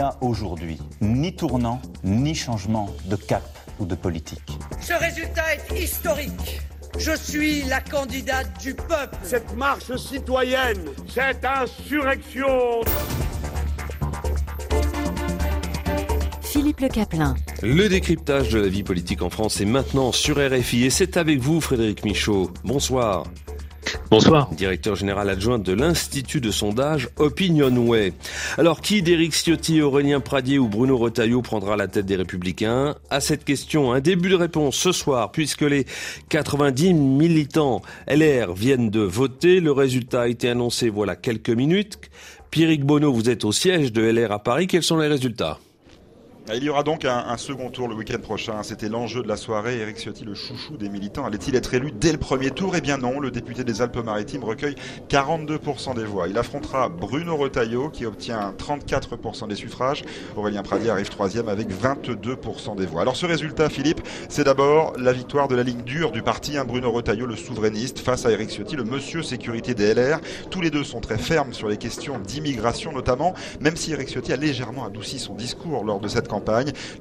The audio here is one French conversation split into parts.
n'y a aujourd'hui ni tournant, ni changement de cap ou de politique. Ce résultat est historique. Je suis la candidate du peuple. Cette marche citoyenne, cette insurrection. Philippe Le Caplin. Le décryptage de la vie politique en France est maintenant sur RFI et c'est avec vous Frédéric Michaud. Bonsoir. Bonsoir. Directeur général adjoint de l'Institut de sondage Opinionway. Alors, qui d'Éric Ciotti, Aurélien Pradier ou Bruno Retailleau prendra la tête des Républicains? À cette question, un début de réponse ce soir, puisque les 90 militants LR viennent de voter. Le résultat a été annoncé voilà quelques minutes. Pierrick Bonneau, vous êtes au siège de LR à Paris. Quels sont les résultats? Il y aura donc un, second tour le week-end prochain. C'était l'enjeu de la soirée. Eric Ciotti, le chouchou des militants, allait-il être élu dès le premier tour? Eh bien non, le député des Alpes-Maritimes recueille 42% des voix. Il affrontera Bruno Retailleau qui obtient 34% des suffrages. Aurélien Pradier arrive troisième avec 22% des voix. Alors ce résultat, Philippe, c'est d'abord la victoire de la ligne dure du parti. Hein, Bruno Retailleau, le souverainiste, face à Eric Ciotti, le monsieur sécurité des LR. Tous les deux sont très fermes sur les questions d'immigration notamment, même si Eric Ciotti a légèrement adouci son discours lors de cette campagne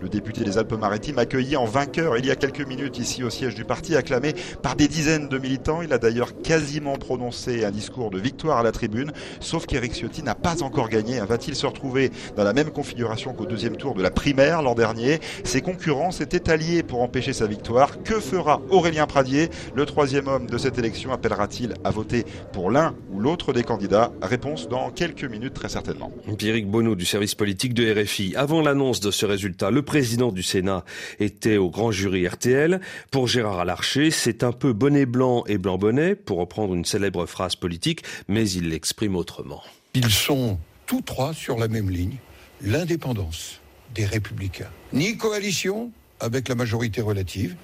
le député des Alpes-Maritimes accueilli en vainqueur il y a quelques minutes ici au siège du parti, acclamé par des dizaines de militants. Il a d'ailleurs quasiment prononcé un discours de victoire à la tribune, sauf qu'Éric Ciotti n'a pas encore gagné. Va-t-il se retrouver dans la même configuration qu'au deuxième tour de la primaire l'an dernier? Ses concurrents s'étaient alliés pour empêcher sa victoire. Que fera Aurélien Pradier? Le troisième homme de cette élection appellera-t-il à voter pour l'un ou l'autre des candidats? Réponse dans quelques minutes très certainement. Pierrick Bonneau du service politique de RFI. Avant l'annonce de ce résultat. Le président du Sénat était au grand jury RTL. Pour Gérard Larcher, c'est un peu bonnet blanc et blanc bonnet, pour reprendre une célèbre phrase politique, mais il l'exprime autrement. Ils sont tous trois sur la même ligne, l'indépendance des républicains. Ni coalition avec la majorité relative,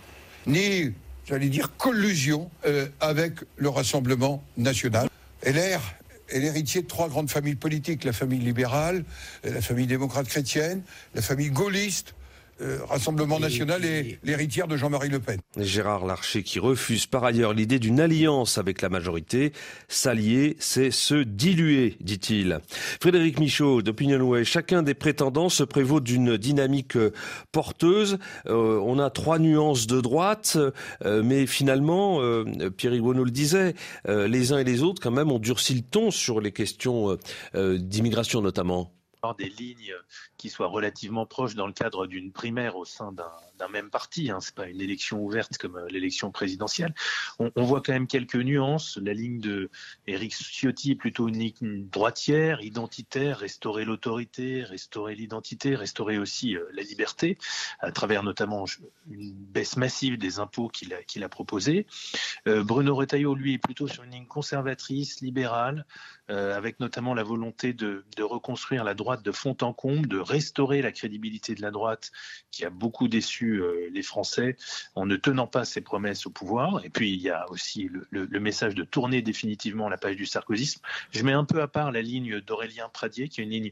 ni, j'allais dire, collusion euh, avec le Rassemblement national. LR est l'héritier de trois grandes familles politiques, la famille libérale, la famille démocrate chrétienne, la famille gaulliste, euh, Rassemblement national et, l'héritière de Jean-Marie Le Pen. Gérard Larcher qui refuse par ailleurs l'idée d'une alliance avec la majorité. S'allier, c'est se diluer, dit-il. Frédéric Michaud d'Opinionway, chacun des prétendants se prévaut d'une dynamique euh, porteuse. Euh, on a trois nuances de droite, mais finalement, Pierre Bonneau le disait, les uns et les autres quand même ont durci le ton sur les questions d'immigration notamment des lignes soient relativement proches dans le cadre d'une primaire au sein d'un même parti. Hein. Ce n'est pas une élection ouverte comme euh, l'élection présidentielle. On, voit quand même quelques nuances. La ligne de Éric Ciotti est plutôt une ligne droitière, identitaire, restaurer l'autorité, restaurer l'identité, restaurer aussi euh, la liberté, à travers notamment une baisse massive des impôts qu'il a, qu'il proposé. Euh, Bruno Retailleau, lui, est plutôt sur une ligne conservatrice, libérale, avec notamment la volonté de, de reconstruire la droite de fond en comble, de restaurer la crédibilité de la droite qui a beaucoup déçu euh, les Français en ne tenant pas ses promesses au pouvoir. Et puis il y a aussi le, message de tourner définitivement la page du sarkozysme. Je mets un peu à part la ligne d'Aurélien Pradier, qui est une ligne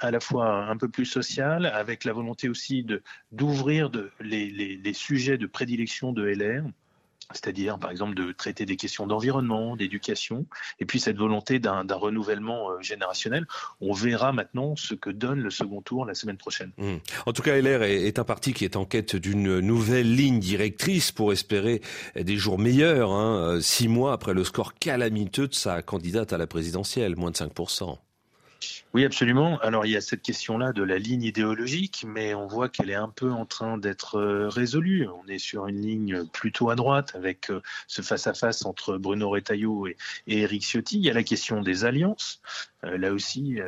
à la fois un peu plus sociale, avec la volonté aussi d'ouvrir les, les sujets de prédilection de LR c'est-à-dire par exemple de traiter des questions d'environnement, d'éducation, et puis cette volonté d'un renouvellement euh, générationnel. On verra maintenant ce que donne le second tour la semaine prochaine. Mmh. En tout cas, LR est, un parti qui est en quête d'une nouvelle ligne directrice pour espérer des jours meilleurs, hein, euh, six mois après le score calamiteux de sa candidate à la présidentielle, moins de 5%. Oui, absolument. Alors il y a cette question-là de la ligne idéologique, mais on voit qu'elle est un peu en train d'être euh, résolue. On est sur une ligne plutôt à droite avec euh, ce face-à-face entre Bruno Retailleau et, Éric Ciotti. Il y a la question des alliances. Euh, là aussi,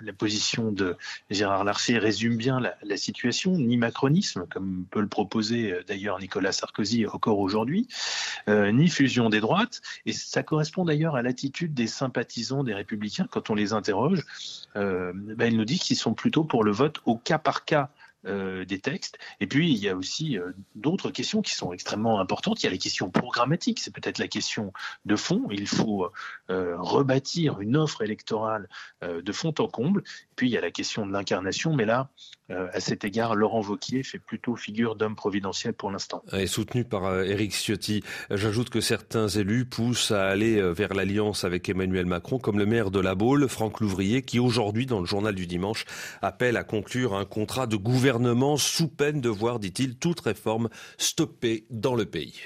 la position de Gérard Larcher résume bien la, situation, ni macronisme, comme peut le proposer euh, d'ailleurs Nicolas Sarkozy encore aujourd'hui, euh, ni fusion des droites. Et ça correspond d'ailleurs à l'attitude des sympathisants des républicains quand on les interroge. Euh, ben, ils nous disent qu'ils sont plutôt pour le vote au cas par cas euh, des textes. Et puis, il y a aussi euh, d'autres questions qui sont extrêmement importantes. Il y a les questions programmatiques, c'est peut-être la question de fond. Il faut euh, rebâtir une offre électorale de fond en comble. Puis, il y a la question de l'incarnation, mais là, Euh, à cet égard, Laurent Vauquier fait plutôt figure d'homme providentiel pour l'instant. Et soutenu par euh, Éric Ciotti. J'ajoute que certains élus poussent à aller euh, vers l'alliance avec Emmanuel Macron, comme le maire de La Baule, Franck Louvrier, qui aujourd'hui, dans le journal du dimanche, appelle à conclure un contrat de gouvernement sous peine de voir, dit-il, toute réforme stoppée dans le pays.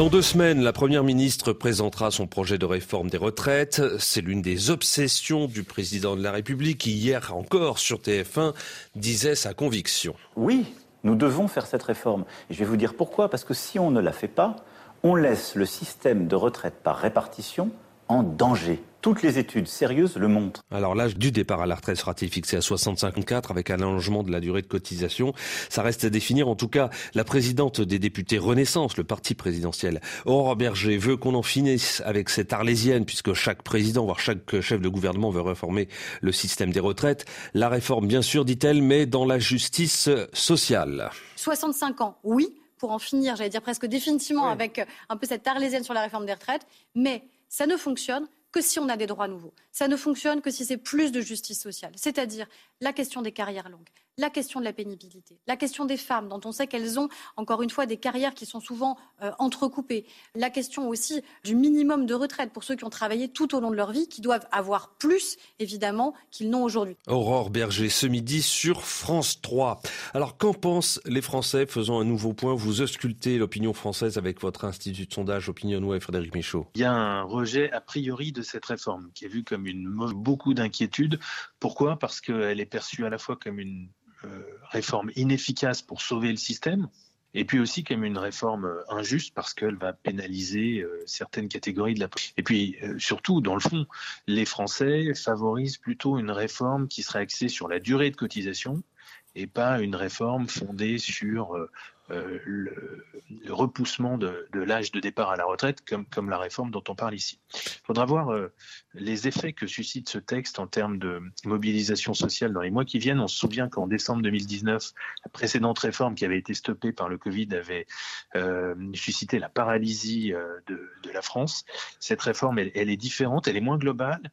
Dans deux semaines, la Première ministre présentera son projet de réforme des retraites. C'est l'une des obsessions du président de la République qui, hier encore sur TF1, disait sa conviction. Oui, nous devons faire cette réforme. Et je vais vous dire pourquoi. Parce que si on ne la fait pas, on laisse le système de retraite par répartition en danger. Toutes les études sérieuses le montrent. Alors l'âge du départ à la retraite sera-t-il fixé à 65 avec un allongement de la durée de cotisation? Ça reste à définir. En tout cas, la présidente des députés Renaissance, le parti présidentiel, Aurore Berger, veut qu'on en finisse avec cette arlésienne, puisque chaque président, voire chaque chef de gouvernement veut réformer le système des retraites. La réforme, bien sûr, dit-elle, mais dans la justice sociale. 65 ans, oui, pour en finir, j'allais dire presque définitivement, avec un peu cette arlésienne sur la réforme des retraites, mais ça ne fonctionne que si on a des droits nouveaux. Ça ne fonctionne que si c'est plus de justice sociale, c'est-à-dire la question des carrières longues, la question de la pénibilité, la question des femmes, dont on sait qu'elles ont, encore une fois, des carrières qui sont souvent euh, entrecoupées, la question aussi du minimum de retraite pour ceux qui ont travaillé tout au long de leur vie, qui doivent avoir plus, évidemment, qu'ils n'ont aujourd'hui. Aurore Berger, ce midi sur France 3. Alors, qu'en pensent les Français Faisons un nouveau point? Vous auscultez l'opinion française avec votre institut de sondage OpinionWay, Frédéric Michaud. Il y a un rejet a priori de cette réforme qui est vue comme une beaucoup d'inquiétude. Pourquoi? Parce qu'elle est perçue à la fois comme une réforme inefficace pour sauver le système, et puis aussi comme une réforme euh, injuste parce qu'elle va pénaliser euh, certaines catégories de la Et puis surtout, dans le fond, les Français favorisent plutôt une réforme qui serait axée sur la durée de cotisation et pas une réforme fondée sur euh, le, repoussement de, l'âge de départ à la retraite, comme, la réforme dont on parle ici. Il faudra voir euh, les effets que suscite ce texte en termes de mobilisation sociale dans les mois qui viennent. On se souvient qu'en décembre 2019, la précédente réforme qui avait été stoppée par le Covid avait euh, suscité la paralysie de, la France. Cette réforme, elle, est différente, elle est moins globale.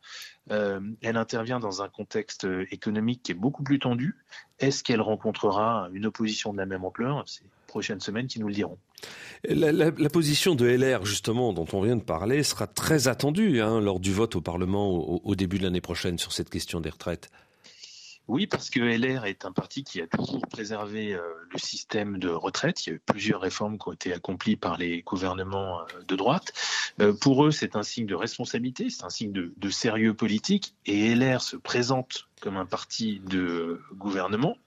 elle intervient dans un contexte économique qui est beaucoup plus tendu. Est-ce qu'elle rencontrera une opposition de la même ampleur? Prochaines semaines qui nous le diront. La, position de LR, justement, dont on vient de parler, sera très attendue hein, lors du vote au Parlement au, début de l'année prochaine sur cette question des retraites. Oui, parce que LR est un parti qui a toujours préservé euh, le système de retraite. Il y a eu plusieurs réformes qui ont été accomplies par les gouvernements euh, de droite. Euh, pour eux, c'est un signe de responsabilité, c'est un signe de, de, sérieux politique. Et LR se présente comme un parti de gouvernement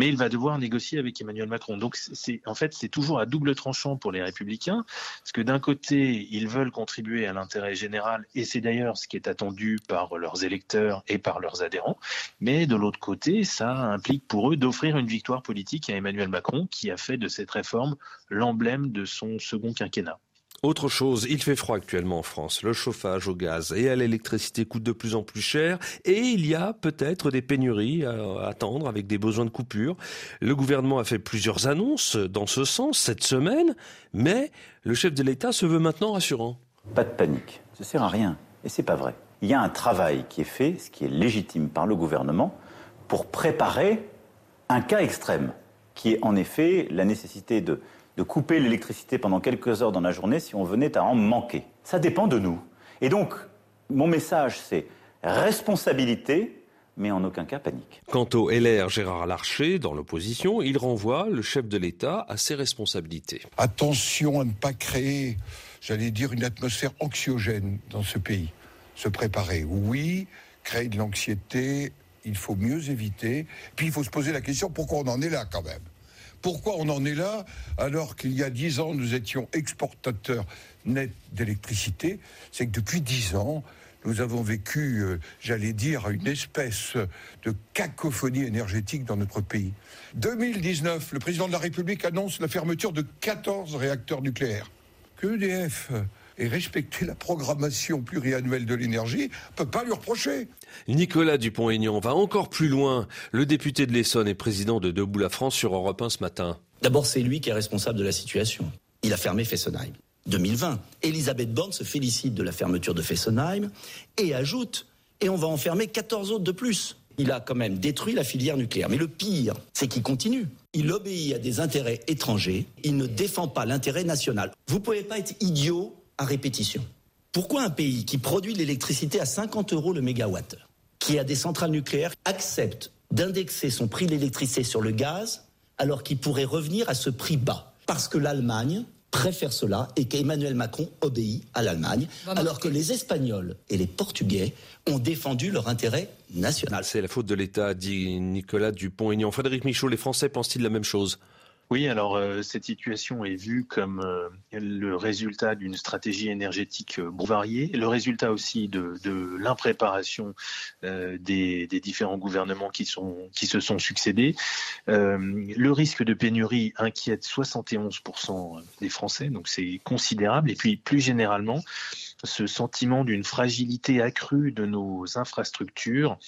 mais il va devoir négocier avec Emmanuel Macron. Donc c'est en fait c'est toujours à double tranchant pour les républicains, parce que d'un côté ils veulent contribuer à l'intérêt général, et c'est d'ailleurs ce qui est attendu par leurs électeurs et par leurs adhérents, mais de l'autre côté ça implique pour eux d'offrir une victoire politique à Emmanuel Macron, qui a fait de cette réforme l'emblème de son second quinquennat. Autre chose, il fait froid actuellement en France. Le chauffage au gaz et à l'électricité coûte de plus en plus cher et il y a peut-être des pénuries à attendre avec des besoins de coupure. Le gouvernement a fait plusieurs annonces dans ce sens cette semaine, mais le chef de l'État se veut maintenant rassurant. Pas de panique, ça sert à rien et c'est pas vrai. Il y a un travail qui est fait, ce qui est légitime par le gouvernement pour préparer un cas extrême qui est en effet la nécessité de de couper l'électricité pendant quelques heures dans la journée si on venait à en manquer. Ça dépend de nous. Et donc, mon message, c'est responsabilité, mais en aucun cas panique. Quant au LR Gérard Larcher, dans l'opposition, il renvoie le chef de l'État à ses responsabilités. Attention à ne pas créer, j'allais dire, une atmosphère anxiogène dans ce pays. Se préparer, oui, créer de l'anxiété, il faut mieux éviter. Puis il faut se poser la question pourquoi on en est là quand même? Pourquoi on en est là alors qu'il y a dix ans, nous étions exportateurs nets d'électricité? C'est que depuis dix ans, nous avons vécu, euh, j'allais dire, une espèce de cacophonie énergétique dans notre pays. 2019, le président de la République annonce la fermeture de 14 réacteurs nucléaires. Que EDF et respecter la programmation pluriannuelle de l'énergie, on peut pas lui reprocher. Nicolas Dupont-Aignan va encore plus loin. Le député de l'Essonne et président de Debout la France sur Europe 1 ce matin. D'abord, c'est lui qui est responsable de la situation. Il a fermé Fessenheim. 2020. Elisabeth Borne se félicite de la fermeture de Fessenheim et ajoute et on va en fermer 14 autres de plus. Il a quand même détruit la filière nucléaire. Mais le pire, c'est qu'il continue. Il obéit à des intérêts étrangers. Il ne défend pas l'intérêt national. Vous ne pouvez pas être idiot à répétition. Pourquoi un pays qui produit l'électricité à 50 euros le mégawatt, qui a des centrales nucléaires, accepte d'indexer son prix de l'électricité sur le gaz alors qu'il pourrait revenir à ce prix bas? Parce que l'Allemagne préfère cela et qu'Emmanuel Macron obéit à l'Allemagne, alors que les Espagnols et les Portugais ont défendu leur intérêt national. C'est la faute de l'État, dit Nicolas Dupont-Aignan. Frédéric Michaud, les Français pensent-ils la même chose? Oui, alors euh, cette situation est vue comme euh, le résultat d'une stratégie énergétique euh, le résultat aussi de, de l'impréparation des, des, différents gouvernements qui, sont, qui se sont succédés. le risque de pénurie inquiète 71% des Français, donc c'est considérable. Et puis plus généralement, ce sentiment d'une fragilité accrue de nos infrastructures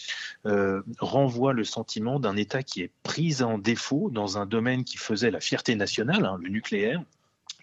euh, renvoie le sentiment d'un État qui est pris en défaut dans un domaine qui faisait la fierté nationale, hein, le nucléaire.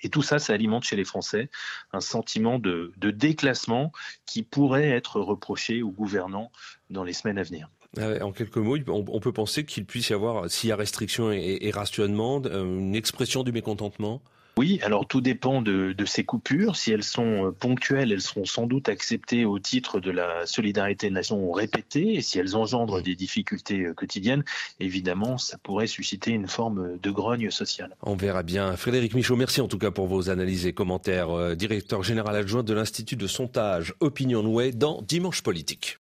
Et tout ça, ça alimente chez les Français un sentiment de, déclassement qui pourrait être reproché aux gouvernants dans les semaines à venir. Ah en quelques mots, on, peut penser qu'il puisse y avoir, s'il y a restriction et rationnement, euh, une expression du mécontentement? Oui, alors tout dépend de, ces coupures. Si elles sont euh, ponctuelles, elles seront sans doute acceptées au titre de la solidarité nation répétée. Et si elles engendrent des difficultés euh, quotidiennes, évidemment, ça pourrait susciter une forme de grogne sociale. On verra bien. Frédéric Michaud, merci en tout cas pour vos analyses et commentaires. Euh, directeur général adjoint de l'Institut de sondage Opinion Way dans Dimanche Politique.